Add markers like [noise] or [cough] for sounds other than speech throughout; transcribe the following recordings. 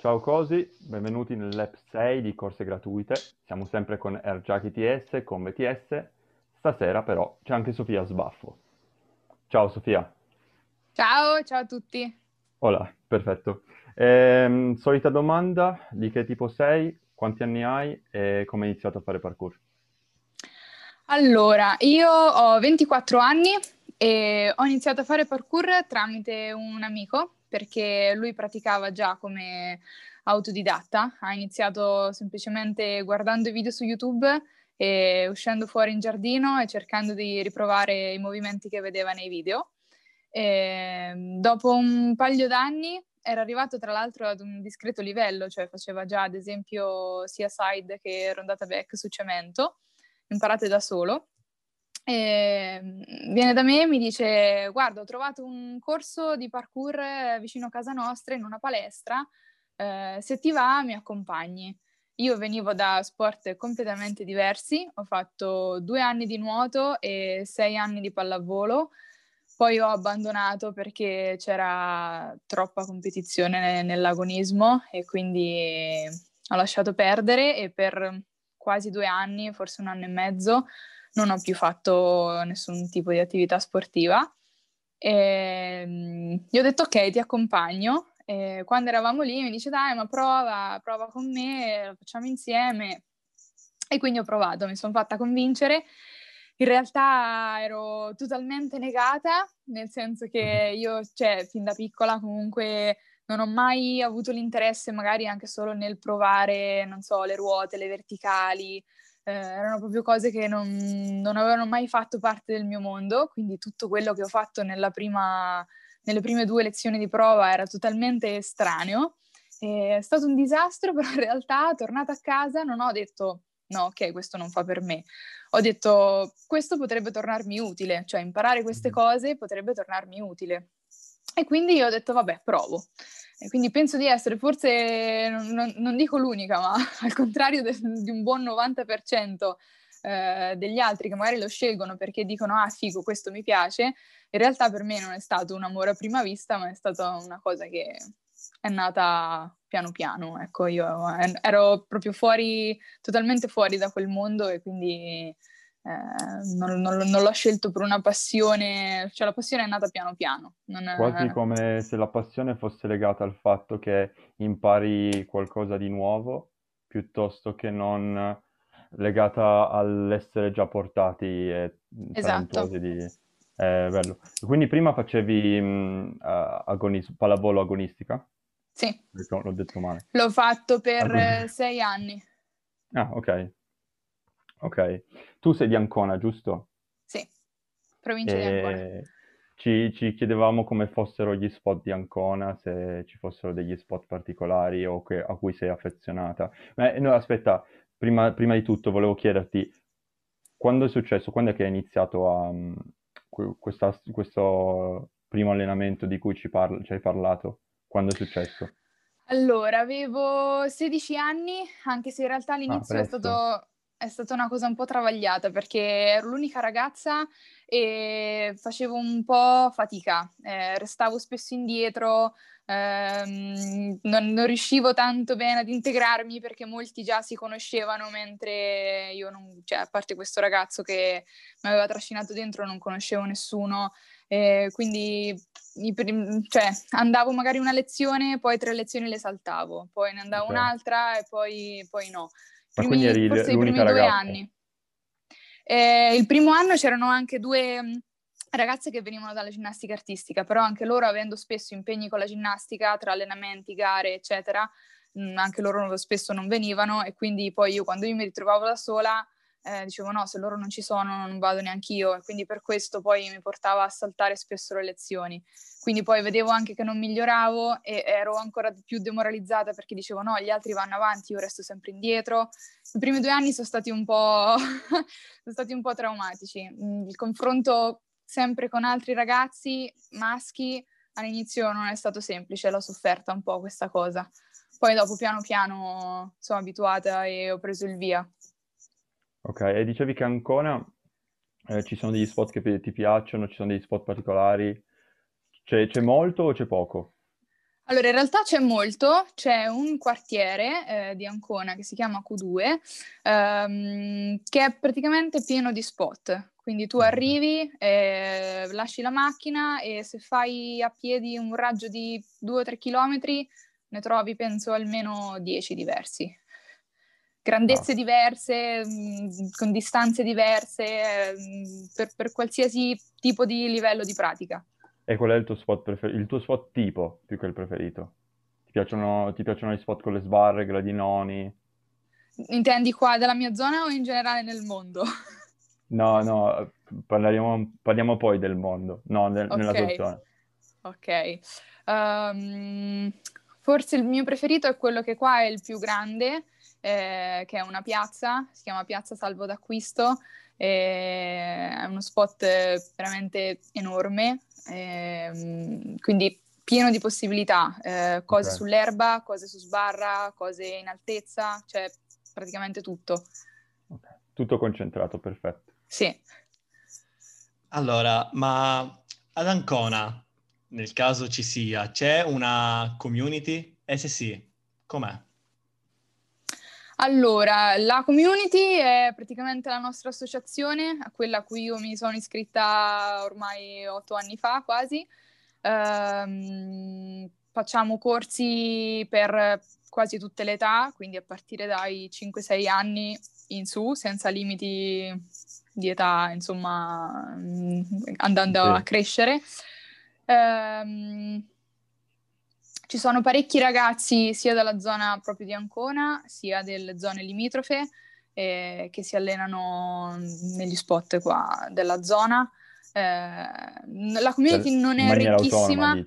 Ciao Cosi, benvenuti nell'app 6 di corse gratuite. Siamo sempre con Airjack ITS, con BTS. Stasera però c'è anche Sofia Sbaffo. Ciao Sofia. Ciao, ciao a tutti. Hola, perfetto. Ehm, solita domanda, di che tipo sei, quanti anni hai e come hai iniziato a fare parkour? Allora, io ho 24 anni e ho iniziato a fare parkour tramite un amico perché lui praticava già come autodidatta, ha iniziato semplicemente guardando i video su YouTube e uscendo fuori in giardino e cercando di riprovare i movimenti che vedeva nei video. E dopo un paio d'anni era arrivato tra l'altro ad un discreto livello, cioè faceva già ad esempio sia side che rondata back su cemento, imparate da solo. E viene da me e mi dice guarda ho trovato un corso di parkour vicino a casa nostra in una palestra, eh, se ti va mi accompagni. Io venivo da sport completamente diversi, ho fatto due anni di nuoto e sei anni di pallavolo, poi ho abbandonato perché c'era troppa competizione nell'agonismo e quindi ho lasciato perdere e per quasi due anni, forse un anno e mezzo, non ho più fatto nessun tipo di attività sportiva. E, gli ho detto ok, ti accompagno. E quando eravamo lì mi dice dai, ma prova, prova con me, lo facciamo insieme. E quindi ho provato, mi sono fatta convincere in realtà ero totalmente negata, nel senso che io, cioè, fin da piccola comunque non ho mai avuto l'interesse magari anche solo nel provare, non so, le ruote, le verticali, eh, erano proprio cose che non, non, avevano mai fatto parte del mio mondo, quindi tutto quello che ho fatto prima, nelle prime due lezioni di prova era totalmente estraneo. è stato un disastro, [laughs] però in realtà, tornata a casa, non ho detto no, ok, questo non fa per me. Ho detto, questo potrebbe tornarmi utile, cioè imparare queste cose potrebbe tornarmi utile. E quindi ho detto, vabbè, provo. E quindi penso di essere forse, non, non, dico l'unica, ma [laughs] al contrario de, di un buon 90% eh, degli altri che magari lo scelgono perché dicono, ah, figo, questo mi piace, in realtà per me non è stato un amore a prima vista, ma è stata una cosa che è nata piano piano, ecco, io ero proprio fuori, totalmente fuori da quel mondo e quindi eh, non, non, non, l'ho scelto per una passione, cioè la passione è nata piano piano. Non, Quasi come se la passione fosse legata al fatto che impari qualcosa di nuovo, piuttosto che non legata all'essere già portati e esatto. di... Eh, bello. Quindi prima facevi mh, agonis- pallavolo agonistica? Sì. L'ho detto male. L'ho fatto per ah, sei anni. Ah, ok. Ok. Tu sei di Ancona, giusto? Sì, provincia e... di Ancona. Ci, ci, chiedevamo come fossero gli spot di Ancona, se ci fossero degli spot particolari o che, a cui sei affezionata. Ma, no, aspetta, prima, prima, di tutto volevo chiederti, quando è successo, quando è che hai iniziato a um, questa, questo primo allenamento di cui ci, parla, ci hai parlato? Quando è successo? Allora, avevo 16 anni, anche se in realtà all'inizio ah, è, stato, è stata una cosa un po' travagliata perché ero l'unica ragazza e facevo un po' fatica, eh, restavo spesso indietro, ehm, non, non, riuscivo tanto bene ad integrarmi perché molti già si conoscevano mentre io non, cioè a parte questo ragazzo che mi aveva trascinato dentro non conoscevo nessuno, eh, quindi cioè, andavo magari una lezione, poi tre lezioni le saltavo, poi ne andavo okay. un'altra e poi, poi no. Ma quindi eri forse i primi ragazza. due anni. Eh, il primo anno c'erano anche due mm, ragazze che venivano dalla ginnastica artistica, però anche loro avendo spesso impegni con la ginnastica, tra allenamenti, gare, eccetera, mm, anche loro spesso non venivano e quindi poi io quando io mi ritrovavo da sola eh, dicevo no, se loro non ci sono non vado neanche io e quindi per questo poi mi portava a saltare spesso le lezioni. Quindi poi vedevo anche che non miglioravo e ero ancora più demoralizzata perché dicevo no, gli altri vanno avanti, io resto sempre indietro. I primi due anni sono stati un po', [laughs] stati un po' traumatici. Mm, il confronto sempre con altri ragazzi maschi all'inizio non è stato semplice, l'ho sofferta un po' questa cosa. Poi dopo piano piano sono abituata e ho preso il via. Ok, e dicevi che Ancona eh, ci sono degli spot che ti piacciono, ci sono degli spot particolari? C'è, c'è molto o c'è poco? Allora, in realtà c'è molto, c'è un quartiere eh, di Ancona che si chiama Q2, ehm, che è praticamente pieno di spot. Quindi tu arrivi, eh, lasci la macchina e se fai a piedi un raggio di 2-3 km ne trovi penso almeno 10 diversi. Grandezze diverse, mh, mm, con distanze diverse, mh, mm, per, per qualsiasi tipo di livello di pratica. E qual è il tuo spot preferito? Il tuo spot tipo più che il preferito? Ti piacciono, ti piacciono gli spot con le sbarre, gradinoni? Intendi qua della mia zona o in generale nel mondo? No, [laughs] no, parliamo, parliamo poi del mondo, no, nel, okay. nella tua zona. Ok. Um, forse il mio preferito è quello che qua è il più grande, eh, che è una piazza, si chiama Piazza Salvo d'Acquisto, eh, è uno spot veramente enorme, eh, quindi pieno di possibilità, eh, cose okay. sull'erba, cose su sbarra, cose in altezza, cioè praticamente tutto. Okay. Tutto concentrato, perfetto. Sì. Allora, ma ad Ancona, nel caso ci sia, c'è una community? E se sì, com'è? Allora, la community è praticamente la nostra associazione, a quella a cui io mi sono iscritta ormai otto anni fa quasi. Um, facciamo corsi per quasi tutte le età, quindi a partire dai 5-6 anni in su, senza limiti di età, insomma, andando sì. a crescere. Um, ci sono parecchi ragazzi sia dalla zona proprio di Ancona, sia delle zone limitrofe eh, che si allenano negli spot qua della zona. Eh, la community cioè, non è ricchissima.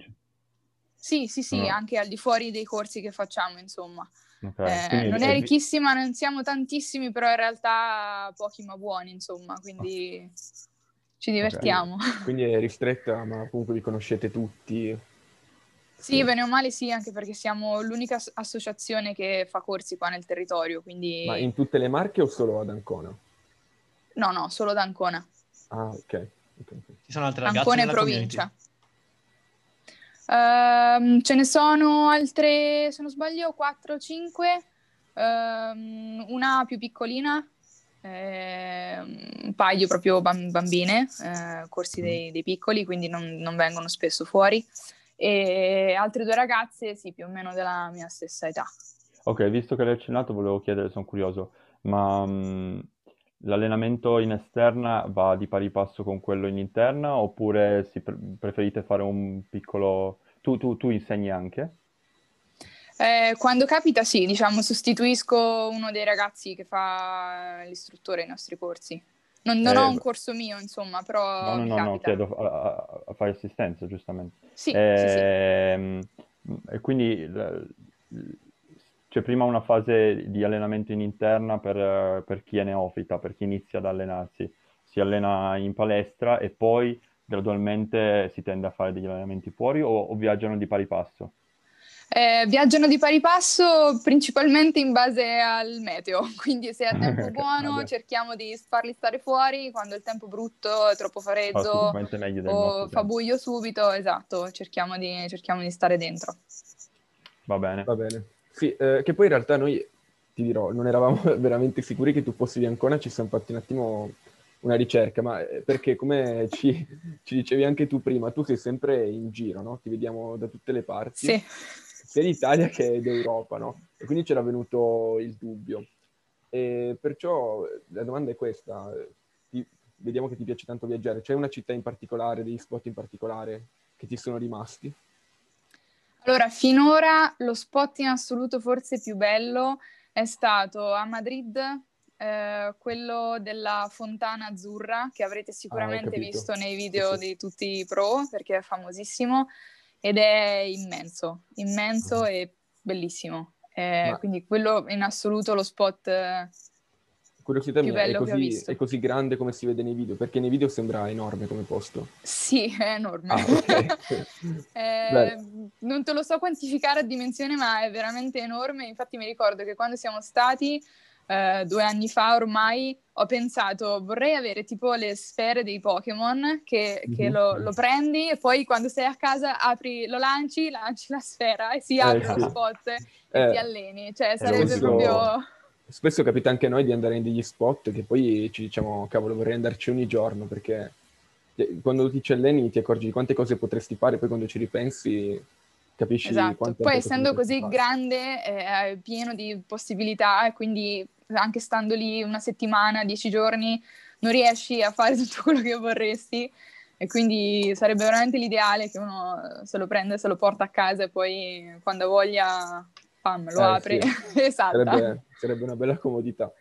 Sì, sì, sì, no. anche al di fuori dei corsi che facciamo, insomma. Okay. Eh, non è ricchissima, non siamo tantissimi, però in realtà pochi ma buoni, insomma, quindi ci divertiamo. Okay. Quindi è ristretta, ma comunque vi conoscete tutti. Sì, bene o male sì, anche perché siamo l'unica associazione che fa corsi qua nel territorio, quindi... Ma in tutte le marche o solo ad Ancona? No, no, solo ad Ancona. Ah, ok. okay, okay. Ci sono altre ragazze Ancona e provincia. Uh, ce ne sono altre, se non sbaglio, 4 o 5. Uh, una più piccolina, eh, un paio proprio bambine, eh, corsi mm. dei, dei, piccoli, quindi non, non vengono spesso fuori e altre due ragazze, sì, più o meno della mia stessa età. Ok, visto che l'hai accennato, volevo chiedere, sono curioso, ma mh, l'allenamento in esterna va di pari passo con quello in interna oppure pre- preferite fare un piccolo... Tu, tu, tu insegni anche? Eh, quando capita sì, diciamo, sostituisco uno dei ragazzi che fa l'istruttore ai nostri corsi. Non, non eh, ho un corso mio, insomma, però. No, no, no, no, chiedo a, a, fare assistenza, giustamente. Sì, eh, sì, sì. Ehm, e quindi c'è prima una fase di allenamento in interna per, per chi è neofita, per chi inizia ad allenarsi. Si allena in palestra e poi gradualmente si tende a fare degli allenamenti fuori o, o viaggiano di pari passo? Eh, viaggiano di pari passo principalmente in base al meteo, [laughs] quindi se è [laughs] tempo buono cerchiamo di farli stare fuori, quando il tempo brutto, è troppo freddo o fa buio subito, esatto, cerchiamo di, cerchiamo di, stare dentro. Va bene. Va bene. Sì, eh, che poi in realtà noi, ti dirò, non eravamo [laughs] veramente sicuri che tu fossi di Ancona, ci siamo fatti un attimo una ricerca, ma eh, perché come ci, ci, dicevi anche tu prima, tu sei sempre in giro, no? Ti vediamo da tutte le parti. Sì sia d'Italia che d'Europa, no? E quindi c'era venuto il dubbio. E perciò la domanda è questa, ti, vediamo che ti piace tanto viaggiare, c'è una città in particolare, degli spot in particolare che ti sono rimasti? Allora, finora lo spot in assoluto forse più bello è stato a Madrid, eh, quello della Fontana Azzurra, che avrete sicuramente ah, visto nei video sì, sì. di tutti i pro, perché è famosissimo ed è immenso, immenso e bellissimo. Eh, quindi quello in assoluto lo spot eh, Curiosità più mia, bello è così, che ho visto. È così grande come si vede nei video? Perché nei video sembra enorme come posto. Sì, è enorme. Ah, okay. [laughs] eh, [laughs] non te lo so quantificare a dimensione, ma è veramente enorme. Infatti mi ricordo che quando siamo stati... Eh, due anni fa ormai, ho pensato vorrei avere tipo le sfere dei Pokémon che, che Mhm. lo, lo prendi e poi quando sei a casa apri, lo lanci, lanci la sfera e si apre sì. lo spot e Eh, ti alleni. Cioè sarebbe spesso- proprio... Spesso capita anche a noi di andare in degli spot che poi ci diciamo, cavolo, vorrei andarci ogni giorno perché eh, quando ti ci alleni ti accorgi di quante cose potresti fare, poi quando ci ripensi capisci Esatto, poi essendo così grande eh, pieno di possibilità e quindi anche stando lì una settimana, dieci giorni, non riesci a fare [laughs] tutto quello che vorresti e quindi sarebbe veramente l'ideale che uno se lo prende, se lo porta a casa e poi quando voglia pam, lo Eh, apre sì. [laughs] e salta. Sarebbe, sarebbe una bella comodità.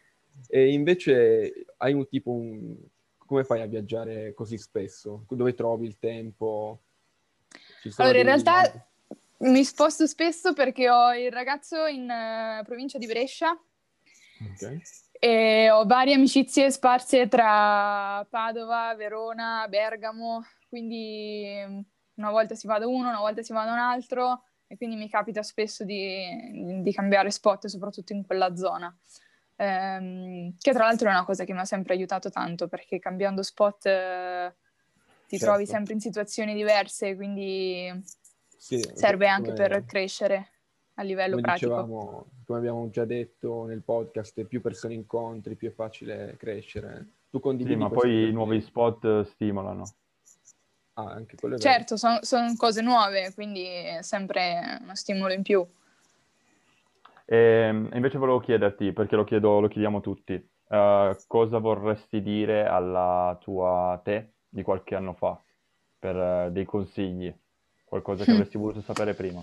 E invece hai un tipo, un... come fai a viaggiare così spesso? Dove trovi il tempo? Allora, in realtà mi sposto spesso perché ho il ragazzo in eh, provincia di Brescia Ok. E ho varie amicizie sparse tra Padova, Verona, Bergamo, quindi mm, una volta si va da uno, una volta si va da un altro e quindi mi capita spesso di, di cambiare spot, soprattutto in quella zona. Ehm, che tra l'altro è una cosa che mi ha sempre aiutato tanto perché cambiando spot eh, ti Certo. trovi sempre in situazioni diverse, quindi Sì, serve anche come- per crescere a livello come pratico. dicevamo, come abbiamo già detto nel podcast, più persone incontri, più è facile crescere. Tu condividi Sì, ma poi i nuovi spot stimolano. Ah, anche quello. Certo, sono cose nuove, quindi è sempre uno stimolo in più. E Ehm, invece volevo chiederti, perché lo chiedo, lo chiediamo tutti, eh, cosa vorresti dire alla tua te di qualche anno fa per eh, dei consigli, qualcosa che Mm. avresti voluto sapere prima?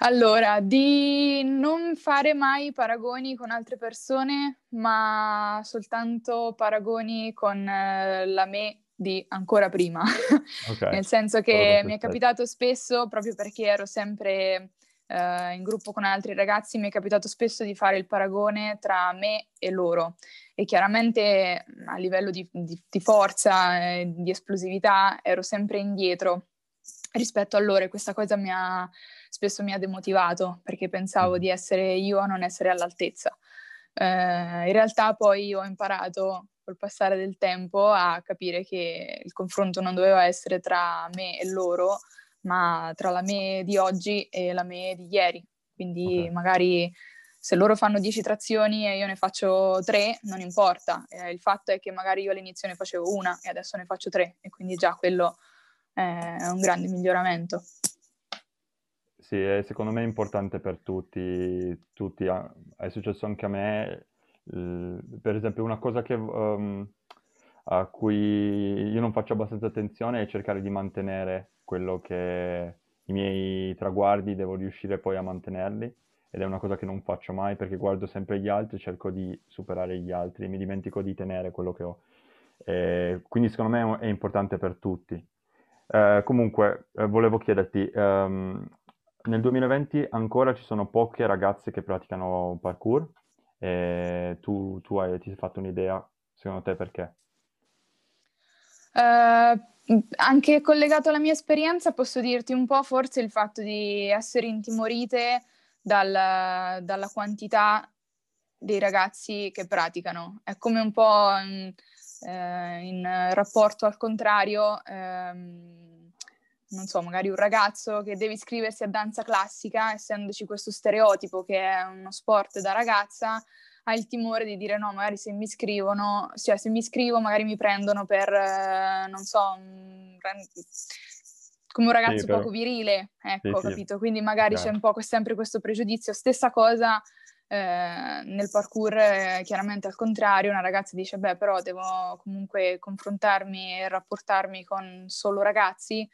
Allora, di non fare mai paragoni con altre persone, ma soltanto paragoni con eh, la me di ancora prima. [laughs] Ok, Nel senso che mi è capitato spesso, proprio perché ero sempre eh, in gruppo con altri ragazzi, mi è capitato spesso di fare il paragone tra me e loro. E chiaramente a livello di, di- di forza, e di esplosività, ero sempre indietro rispetto a loro e questa cosa mi ha, spesso mi ha demotivato perché pensavo Mm. di essere io a non essere all'altezza. Eh, in realtà poi ho imparato col passare del tempo a capire che il confronto non doveva essere tra me e loro, ma tra la me di oggi e la me di ieri. Quindi Ok. magari se loro fanno 10 trazioni e io ne faccio 3, non importa. Eh, il fatto è che magari io all'inizio ne facevo una e adesso ne faccio 3 e quindi già quello è un grande miglioramento. Sì, e secondo me è importante per tutti, tutti, è successo anche a me, per esempio una cosa che, ehm, a cui io non faccio abbastanza attenzione è cercare di mantenere quello che i miei traguardi, devo riuscire poi a mantenerli ed è una cosa che non faccio mai perché guardo sempre gli altri, cerco di superare gli altri e mi dimentico di tenere quello che ho. Eh, quindi secondo me è importante per tutti. Eh, comunque, eh, volevo chiederti, ehm, nel 2020 ancora ci sono poche ragazze che praticano parkour. E tu, tu hai, ti sei fatto un'idea, secondo te perché? Eh, anche collegato alla mia esperienza, posso dirti un po' forse il fatto di essere intimorite dal- dalla quantità dei ragazzi che praticano. È come un po' in, eh, in rapporto al contrario, ehm, non so, magari un ragazzo che deve iscriversi a danza classica, essendoci questo stereotipo che è uno sport da ragazza, ha il timore di dire no, magari se mi iscrivono, cioè se mi iscrivo magari mi prendono per, eh, non so, un- come un ragazzo Sì, poco virile, ecco, Sì, sì. capito? Quindi magari c'è Chiaro. un po' sempre questo pregiudizio. Stessa cosa eh, nel parkour, eh, chiaramente al contrario, una ragazza dice, beh, però devo comunque confrontarmi e rapportarmi con solo ragazzi,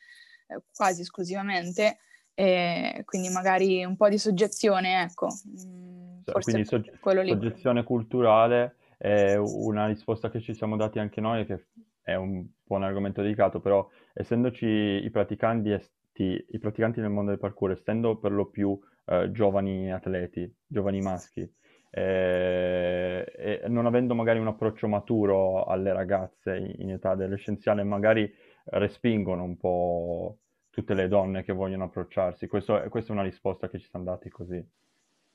eh, quasi esclusivamente, e quindi magari un po' di soggezione, ecco. Mm, Cioè, quindi sogge- quello lì. soggezione culturale è una risposta che ci siamo dati anche noi, che è un po' un argomento delicato, però essendoci i praticanti, esti- i praticanti nel mondo del parkour, essendo per lo più eh, giovani atleti, giovani maschi, eh, non avendo magari un approccio maturo alle ragazze in, in età adolescenziale, magari respingono un po' tutte le donne che vogliono approcciarsi. Questo questa è una risposta che ci siamo dati così.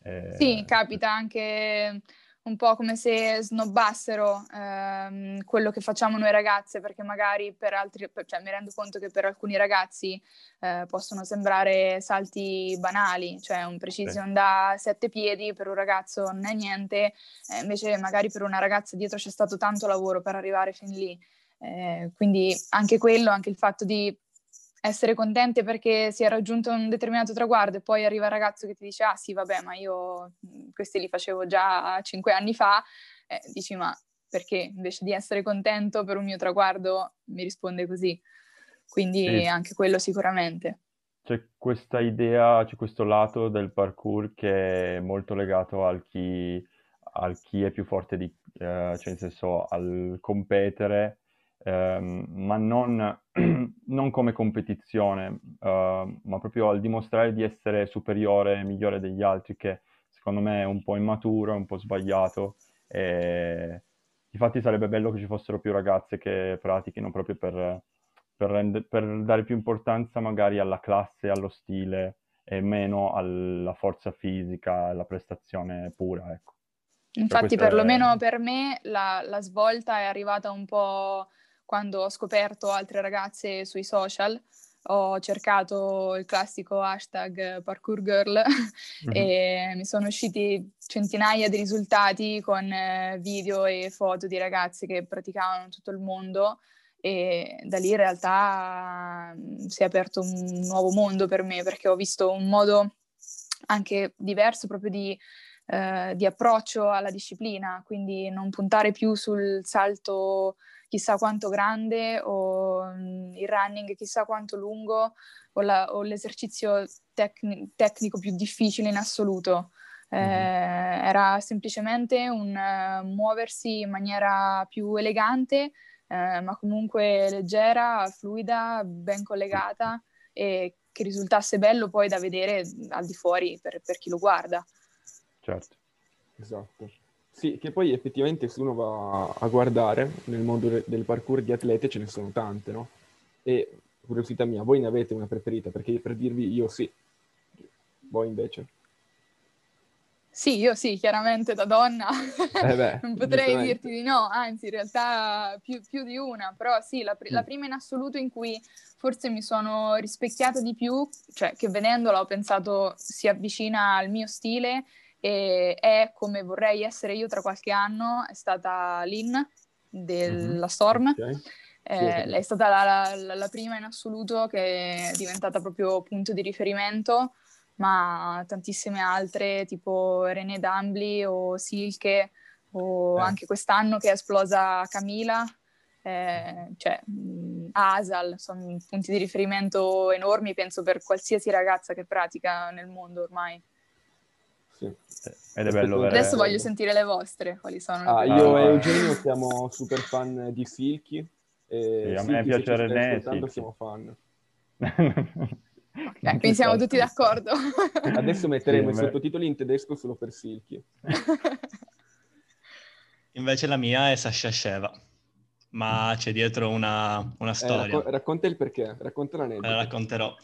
Eh, Sì, capita anche un po' come se snobbassero ehm, quello che facciamo noi ragazze, perché magari per altri, cioè mi rendo conto che per alcuni ragazzi eh, possono sembrare salti banali, cioè un precision sì. da sette piedi per un ragazzo non è niente, eh, invece magari per una ragazza dietro c'è stato tanto lavoro per arrivare fin lì. Eh, quindi anche quello, anche il fatto di essere contente perché si è raggiunto un determinato traguardo e poi arriva il ragazzo che ti dice ah sì vabbè ma io questi li facevo già cinque anni fa, eh, dici ma perché invece di essere contento per un mio traguardo mi risponde così. Quindi sì. anche quello sicuramente. C'è questa idea, c'è questo lato del parkour che è molto legato al chi, al chi è più forte di, eh, cioè nel senso al competere ehm, ma non, [clears throat] non, come competizione, eh, ma proprio al dimostrare di essere superiore e migliore degli altri, che secondo me è un po' immaturo, è un po' sbagliato. E... Infatti sarebbe bello che ci fossero più ragazze che pratichino proprio per, per, rende, per dare più importanza magari alla classe, allo stile e meno alla forza fisica, alla prestazione pura, ecco. Infatti, perlomeno è... per me la, la, svolta è arrivata un po' quando ho scoperto altre ragazze sui social, ho cercato il classico hashtag parkour girl mm-hmm. [laughs] e mi sono usciti centinaia di risultati con eh, video e foto di ragazze che praticavano in tutto il mondo e da lì in realtà mm, si è aperto un nuovo mondo per me perché ho visto un modo anche diverso proprio di, eh, di approccio alla disciplina, quindi non puntare più sul salto chissà quanto grande o mh, il running chissà quanto lungo o, la, o l'esercizio tecni- tecnico più difficile in assoluto. Eh, mm-hmm. Era semplicemente un uh, muoversi in maniera più elegante, eh, ma comunque leggera, fluida, ben collegata e che risultasse bello poi da vedere al di fuori per, per chi lo guarda. Certo. Esatto. Sì, che poi effettivamente se uno va a guardare nel mondo del parkour di atlete ce ne sono tante, no? E curiosità mia, voi ne avete una preferita? Perché per dirvi io sì, voi invece? Sì, io sì, chiaramente da donna [laughs] eh beh, non potrei dirti di no, anzi in realtà più, più di una, però sì, la, pr- mm. la, prima in assoluto in cui forse mi sono rispecchiata di più, cioè che vedendola ho pensato si avvicina al mio stile e è come vorrei essere io tra qualche anno, è stata Lynn della mm-hmm. Storm. Okay. Eh, lei è stata la, la, la, prima in assoluto che è diventata proprio punto di riferimento, ma tantissime altre tipo René Dambly o Silke o eh. anche quest'anno che è esplosa Camila, eh, cioè Asal, sono punti di riferimento enormi penso per qualsiasi ragazza che pratica nel mondo ormai. Sì. Ed è bello vedere... Adesso voglio sentire le vostre, quali sono. Ah, io e Eugenio siamo super fan di Silky. E sì, a me piace René Silky. siamo fan. [laughs] ok, quindi siamo tutti d'accordo. [laughs] Adesso metteremo sì, i sottotitoli in tedesco solo per Silky. [laughs] Invece la mia è Sasha Sheva, ma c'è dietro una, una eh, storia. Eh, racco- racconta il perché, racconta l'aneddoto. La racconterò. Uh,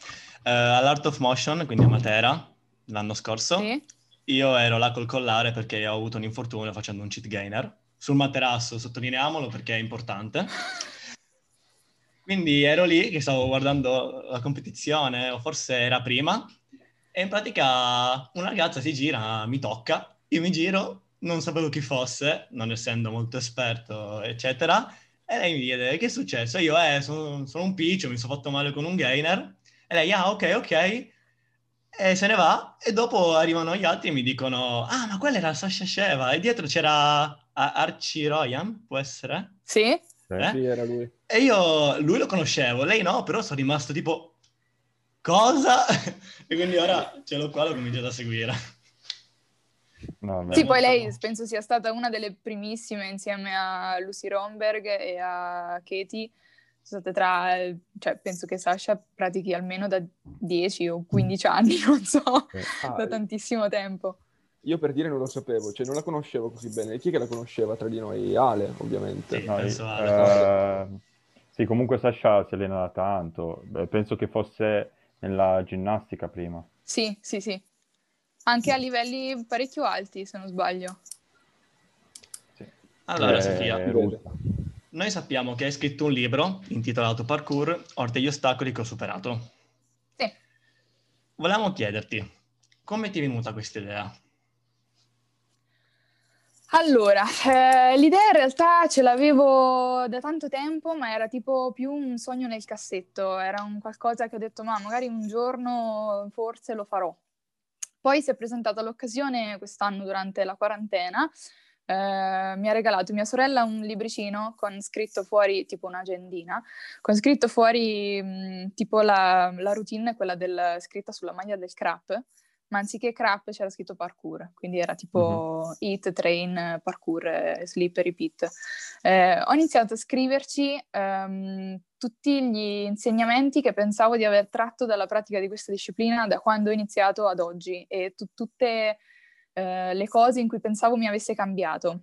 All'Art of Motion, quindi a Matera, l'anno scorso, sì io ero là col collare perché ho avuto un infortunio facendo un cheat gainer. Sul materasso, sottolineiamolo perché è importante. Quindi ero lì che stavo guardando la competizione, o forse era prima, e in pratica una ragazza si gira, mi tocca, io mi giro, non sapevo chi fosse, non essendo molto esperto, eccetera, e lei mi chiede, che è successo? Io, eh, sono, sono un piccio, mi sono fatto male con un gainer. E lei, ah, ok, ok e se ne va e dopo arrivano gli altri e mi dicono ah ma quella era Sasha Sheva e dietro c'era Archie Royan può essere? Sì. Eh? Sì, era lui. E io lui lo conoscevo, lei no, però sono rimasto tipo cosa? [laughs] e quindi ora ce l'ho qua, l'ho cominciato a seguire. No, sì, poi lei penso sia stata una delle primissime insieme a Lucy Romberg e a Katie sono state tra, cioè penso che Sasha pratichi almeno da 10 o 15 anni, [laughs] non so, ah, da tantissimo tempo. Io per dire non lo sapevo, cioè non la conoscevo così bene. Chi è che la conosceva tra di noi? Ale, ovviamente. Sì, no, penso Ale. Uh, sì, comunque Sasha si allena da tanto. Beh, penso che fosse nella ginnastica prima. Sì, sì, sì. Anche a livelli parecchio alti, se non sbaglio. Allora, Eh, Sofia, Ruth. Noi sappiamo che hai scritto un libro intitolato Parkour, Orte gli ostacoli che ho superato. Sì. Volevamo chiederti, come ti è venuta questa idea? Allora, eh, l'idea in realtà ce l'avevo da tanto tempo, ma era tipo più un sogno nel cassetto, era un qualcosa che ho detto, ma magari un giorno forse lo farò. Poi si è presentata l'occasione quest'anno durante la quarantena, eh, mi ha regalato mia sorella un libricino con scritto fuori, tipo un'agendina, con scritto fuori mh, tipo la, la routine, quella del, scritta sulla maglia del crap, ma anziché crap c'era scritto parkour, quindi era tipo eat, train, parkour, eh, sleep repeat. Eh, ho iniziato a scriverci ehm, tutti gli insegnamenti che pensavo di aver tratto dalla pratica di questa disciplina da quando ho iniziato ad oggi e tu- tutte eh, le cose in cui pensavo mi avesse cambiato.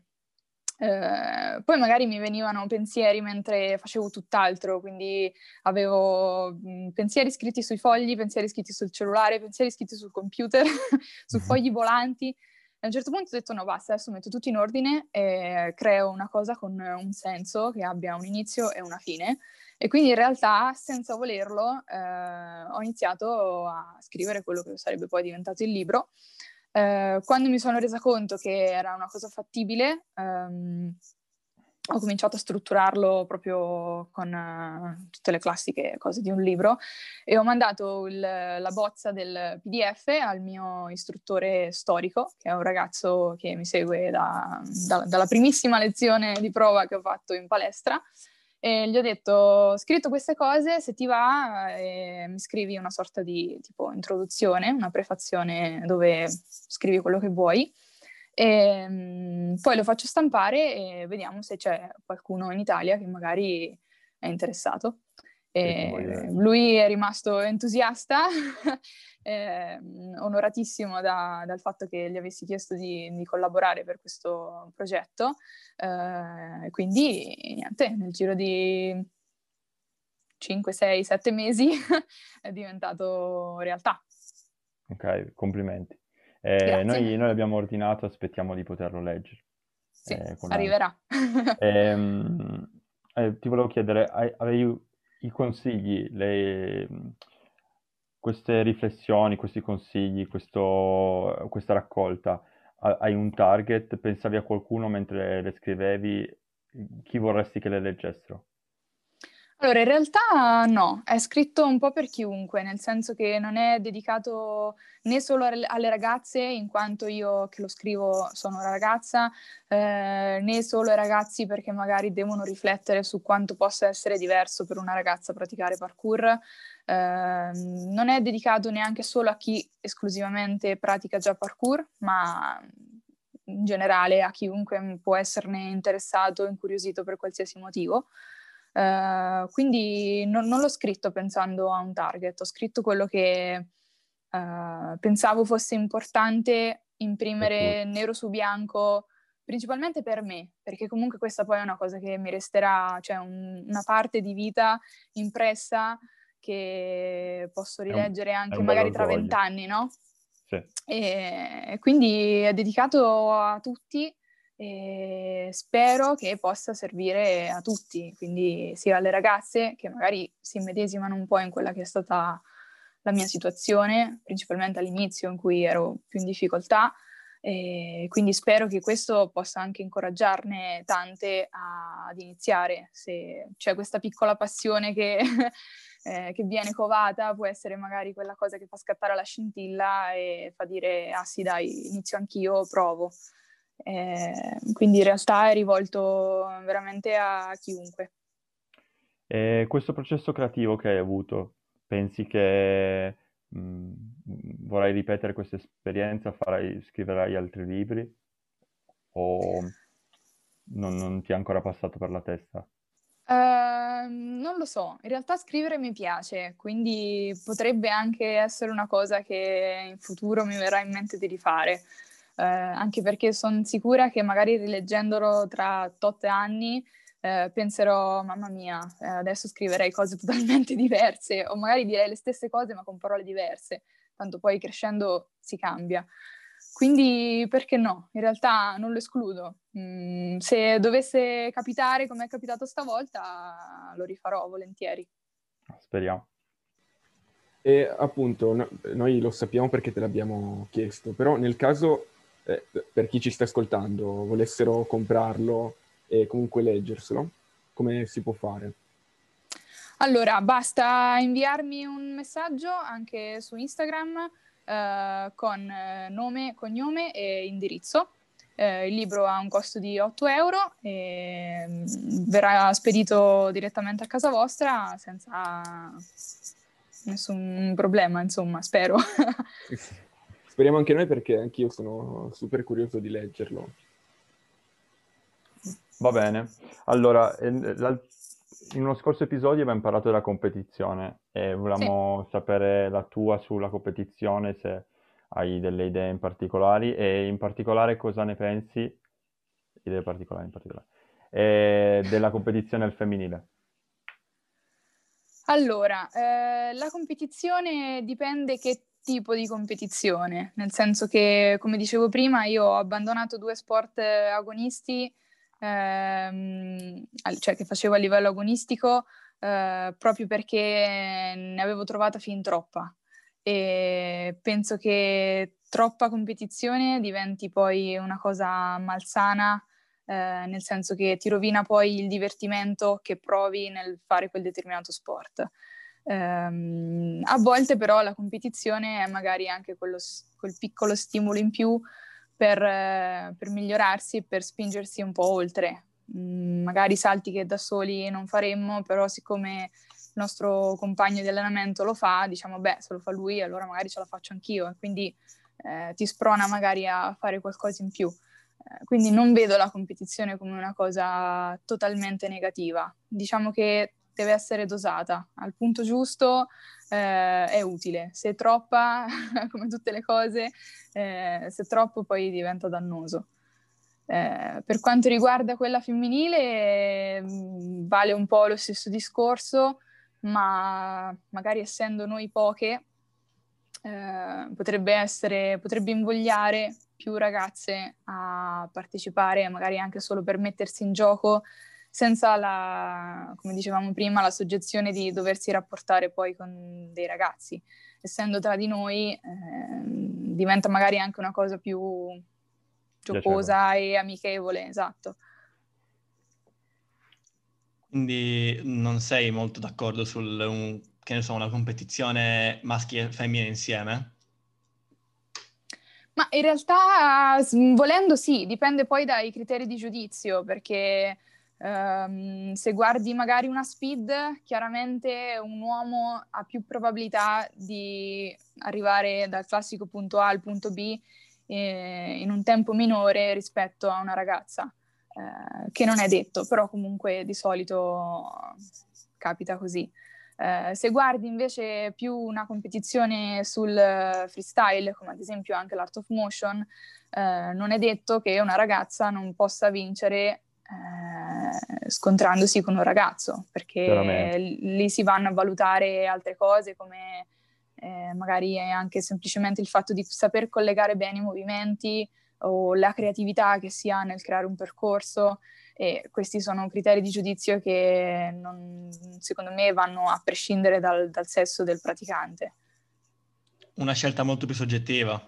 Eh, poi magari mi venivano pensieri mentre facevo tutt'altro, quindi avevo mh, pensieri scritti sui fogli, pensieri scritti sul cellulare, pensieri scritti sul computer, [laughs] su Mhm. fogli volanti. A un certo punto ho detto no, basta, adesso metto tutto in ordine e creo una cosa con un senso che abbia un inizio e una fine. E quindi in realtà, senza volerlo, eh, ho iniziato a scrivere quello che sarebbe poi diventato il libro. Eh, quando mi sono resa conto che era una cosa fattibile, ehm, ho cominciato a strutturarlo proprio con eh, tutte le classiche cose di un libro e ho mandato il- la bozza del PDF al mio istruttore storico, che è un ragazzo che mi segue da- da- dalla primissima lezione di prova che ho fatto in palestra. E gli ho detto, ho scritto queste cose, se ti va eh, mi scrivi una sorta di tipo introduzione, una prefazione dove scrivi quello che vuoi. E, mm, poi lo faccio stampare e vediamo se c'è qualcuno in Italia che magari è interessato. E lui è rimasto entusiasta, [laughs] eh, onoratissimo da- dal fatto che gli avessi chiesto di, di collaborare per questo progetto. Eh, quindi niente, nel giro di 5, 6, 7 mesi [laughs] è diventato realtà. Ok, complimenti. Eh, noi, noi l'abbiamo ordinato, aspettiamo di poterlo leggere. Sì, eh, arriverà. Ehm, eh, ti volevo chiedere, avevi i consigli, le- queste riflessioni, questi consigli, questo- questa raccolta, ha- hai un target? Pensavi a qualcuno mentre le scrivevi? Chi vorresti che le leggessero? Allora, in realtà no, è scritto un po' per chiunque, nel senso che non è dedicato né solo alle ragazze, in quanto io che lo scrivo sono una ragazza, eh, né solo ai ragazzi perché magari devono riflettere su quanto possa essere diverso per una ragazza praticare parkour. Eh, non è dedicato neanche solo a chi esclusivamente pratica già parkour, ma in generale a chiunque può esserne interessato, incuriosito per qualsiasi motivo. Eh, quindi non, non l'ho scritto pensando a un target, ho scritto quello che eh, pensavo fosse importante imprimere nero su bianco, principalmente per me, perché comunque questa poi è una cosa che mi resterà, cioè un- una parte di vita impressa che posso rileggere anche un bel magari tra vent'anni, no? Sì. E quindi è dedicato a tutti e spero che possa servire a tutti, quindi sia alle ragazze che magari si immedesimano un po' in quella che è stata la mia situazione, principalmente all'inizio in cui ero più in difficoltà, e quindi spero che questo possa anche incoraggiarne tante a- ad iniziare. Se c'è questa piccola passione che, [laughs] eh, che viene covata, può essere magari quella cosa che fa scattare la scintilla e fa dire: Ah sì, dai, inizio anch'io, provo. Eh, quindi in realtà è rivolto veramente a chiunque. E questo processo creativo che hai avuto, pensi che mh, vorrai ripetere questa esperienza, farai, scriverai altri libri o non, non ti è ancora passato per la testa? Ehm, non lo so, in realtà scrivere mi piace, quindi potrebbe anche essere una cosa che in futuro mi verrà in mente di rifare, Eh, anche perché sono sicura che magari rileggendolo tra tot anni eh, penserò, mamma mia, eh, adesso scriverei cose [laughs] totalmente diverse, o magari direi le stesse cose ma con parole diverse, tanto poi crescendo si cambia. Quindi perché no? In realtà non lo escludo. Mm, se dovesse capitare come è capitato stavolta, lo rifarò volentieri. Speriamo. E appunto, no, noi lo sappiamo perché te l'abbiamo chiesto, però nel caso, eh, per chi ci sta ascoltando, volessero comprarlo e comunque leggerselo, come si può fare? Allora, basta inviarmi un messaggio anche su Instagram eh, con eh, nome, cognome e indirizzo. Eh, il libro ha un costo di 8 euro e mm, verrà spedito direttamente a casa vostra senza nessun problema, insomma, spero. [laughs] Speriamo anche noi perché anch'io sono super curioso di leggerlo. Va bene. Allora, in uno scorso episodio abbiamo parlato della competizione e volevamo sì. sapere la tua sulla competizione, se hai delle idee in particolare e in particolare cosa ne pensi, idee particolari in particolare, e della competizione al femminile. Allora, eh, la competizione dipende che tipo di competizione, nel senso che, come dicevo prima, io ho abbandonato due sport agonisti, ehm, cioè che facevo a livello agonistico, eh, proprio perché ne avevo trovata fin troppa e penso che troppa competizione diventi poi una cosa malsana eh, nel senso che ti rovina poi il divertimento che provi nel fare quel determinato sport. Um, a volte però la competizione è magari anche quello, quel piccolo stimolo in più per, per migliorarsi e per spingersi un po' oltre. Mm, magari salti che da soli non faremmo, però siccome il nostro compagno di allenamento lo fa, diciamo, beh, se lo fa lui, allora magari ce la faccio anch'io e quindi eh, ti sprona magari a fare qualcosa in più. Eh, quindi non vedo la competizione come una cosa totalmente negativa. Diciamo che deve essere dosata al punto giusto, eh, è utile. Se è troppa, [laughs] come tutte le cose, eh, se è troppo poi diventa dannoso. Eh, per quanto riguarda quella femminile, mh, vale un po' lo stesso discorso, ma magari essendo noi poche, eh, potrebbe essere, potrebbe invogliare più ragazze a partecipare, magari anche solo per mettersi in gioco, senza la, come dicevamo prima, la soggezione di doversi rapportare poi con dei ragazzi. Essendo tra di noi, eh, diventa magari anche una cosa più giocosa e amichevole, esatto. Quindi non sei molto d'accordo sul che ne so, una competizione maschi e femmine insieme? Ma in realtà, volendo sì, dipende poi dai criteri di giudizio, perché um, se guardi magari una speed, chiaramente un uomo ha più probabilità di arrivare dal classico punto A al punto B eh, in un tempo minore rispetto a una ragazza, eh, che non è detto, però comunque di solito capita così. Eh, se guardi invece più una competizione sul freestyle, come ad esempio anche l'Art of Motion, eh, non è detto che una ragazza non possa vincere eh, scontrandosi con un ragazzo, perché lì si vanno a valutare altre cose come eh, magari anche semplicemente il fatto di saper collegare bene i movimenti o la creatività che si ha nel creare un percorso e questi sono criteri di giudizio che non, secondo me vanno a prescindere dal, dal sesso del praticante. Una scelta molto più soggettiva.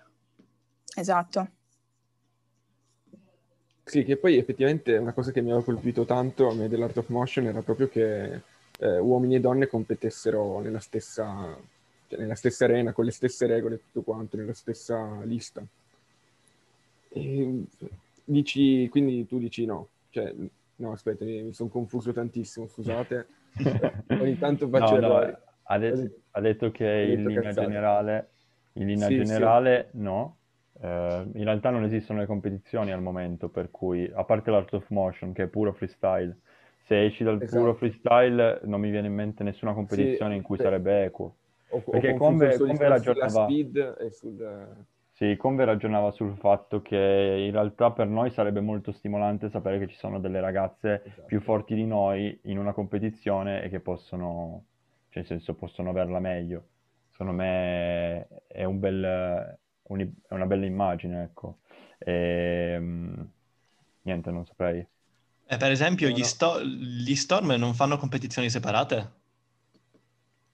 Esatto. Sì, che poi effettivamente una cosa che mi aveva colpito tanto a me dell'Art of Motion era proprio che eh, uomini e donne competessero nella stessa, cioè nella stessa arena, con le stesse regole e tutto quanto, nella stessa lista. E dici, quindi tu dici no, cioè, no, aspetta, mi, mi sono confuso tantissimo, scusate. [laughs] Ogni tanto faccio no, no, ha, detto, ha, detto che ha detto in linea cazzate. generale, in linea sì, generale sì. no. Uh, in realtà non esistono le competizioni al momento, per cui, a parte l'Art of Motion, che è puro freestyle, se esci dal esatto. puro freestyle non mi viene in mente nessuna competizione sì, in cui beh, sarebbe equo. Ho, Perché Conve, Conve ragionava... speed e sul sì, Conve ragionava sul fatto che in realtà per noi sarebbe molto stimolante sapere che ci sono delle ragazze esatto. più forti di noi in una competizione e che possono, cioè nel senso, possono averla meglio. Secondo me è un bel, uni- è una bella immagine, ecco. E, mm, niente, non saprei. E per esempio No, gli, no. sto- gli Storm non fanno competizioni separate?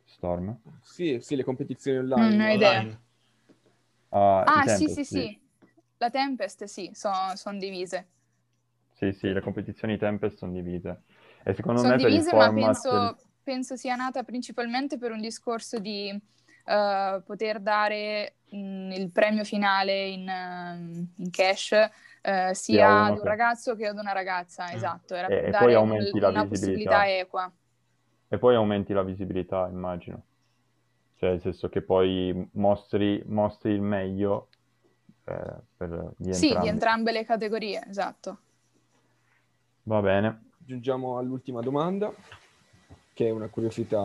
Storm? Sì, sì, le competizioni online. non ho idea. Online? Ah, Ah, sì, Tempest, sì, sì. La Tempest, sì, sono divise. Sì, sì, le competizioni Tempest sono divise. E secondo Sono me divise, ma format penso, del- penso sia nata principalmente per un discorso di eh, poter dare mh, il premio finale in, ehm, in cash eh, sia ad un che- ragazzo che ad una ragazza, esatto, era E- per e dare poi un- aumenti la una visibilità. possibilità equa. E poi aumenti la visibilità, immagino. Cioè, nel senso che poi mostri, mostri il meglio eh, per, di Sì, di entrambe le categorie, esatto. Va bene. Giungiamo all'ultima domanda, che è una curiosità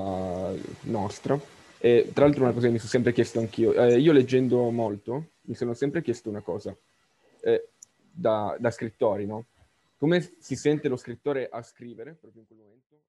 nostra. E tra l'altro una cosa che mi sono sempre chiesto anch'io. Eh, io leggendo molto, mi sono sempre chiesto una cosa. Eh, da, da scrittori, no? Come si sente lo scrittore a scrivere proprio in quel momento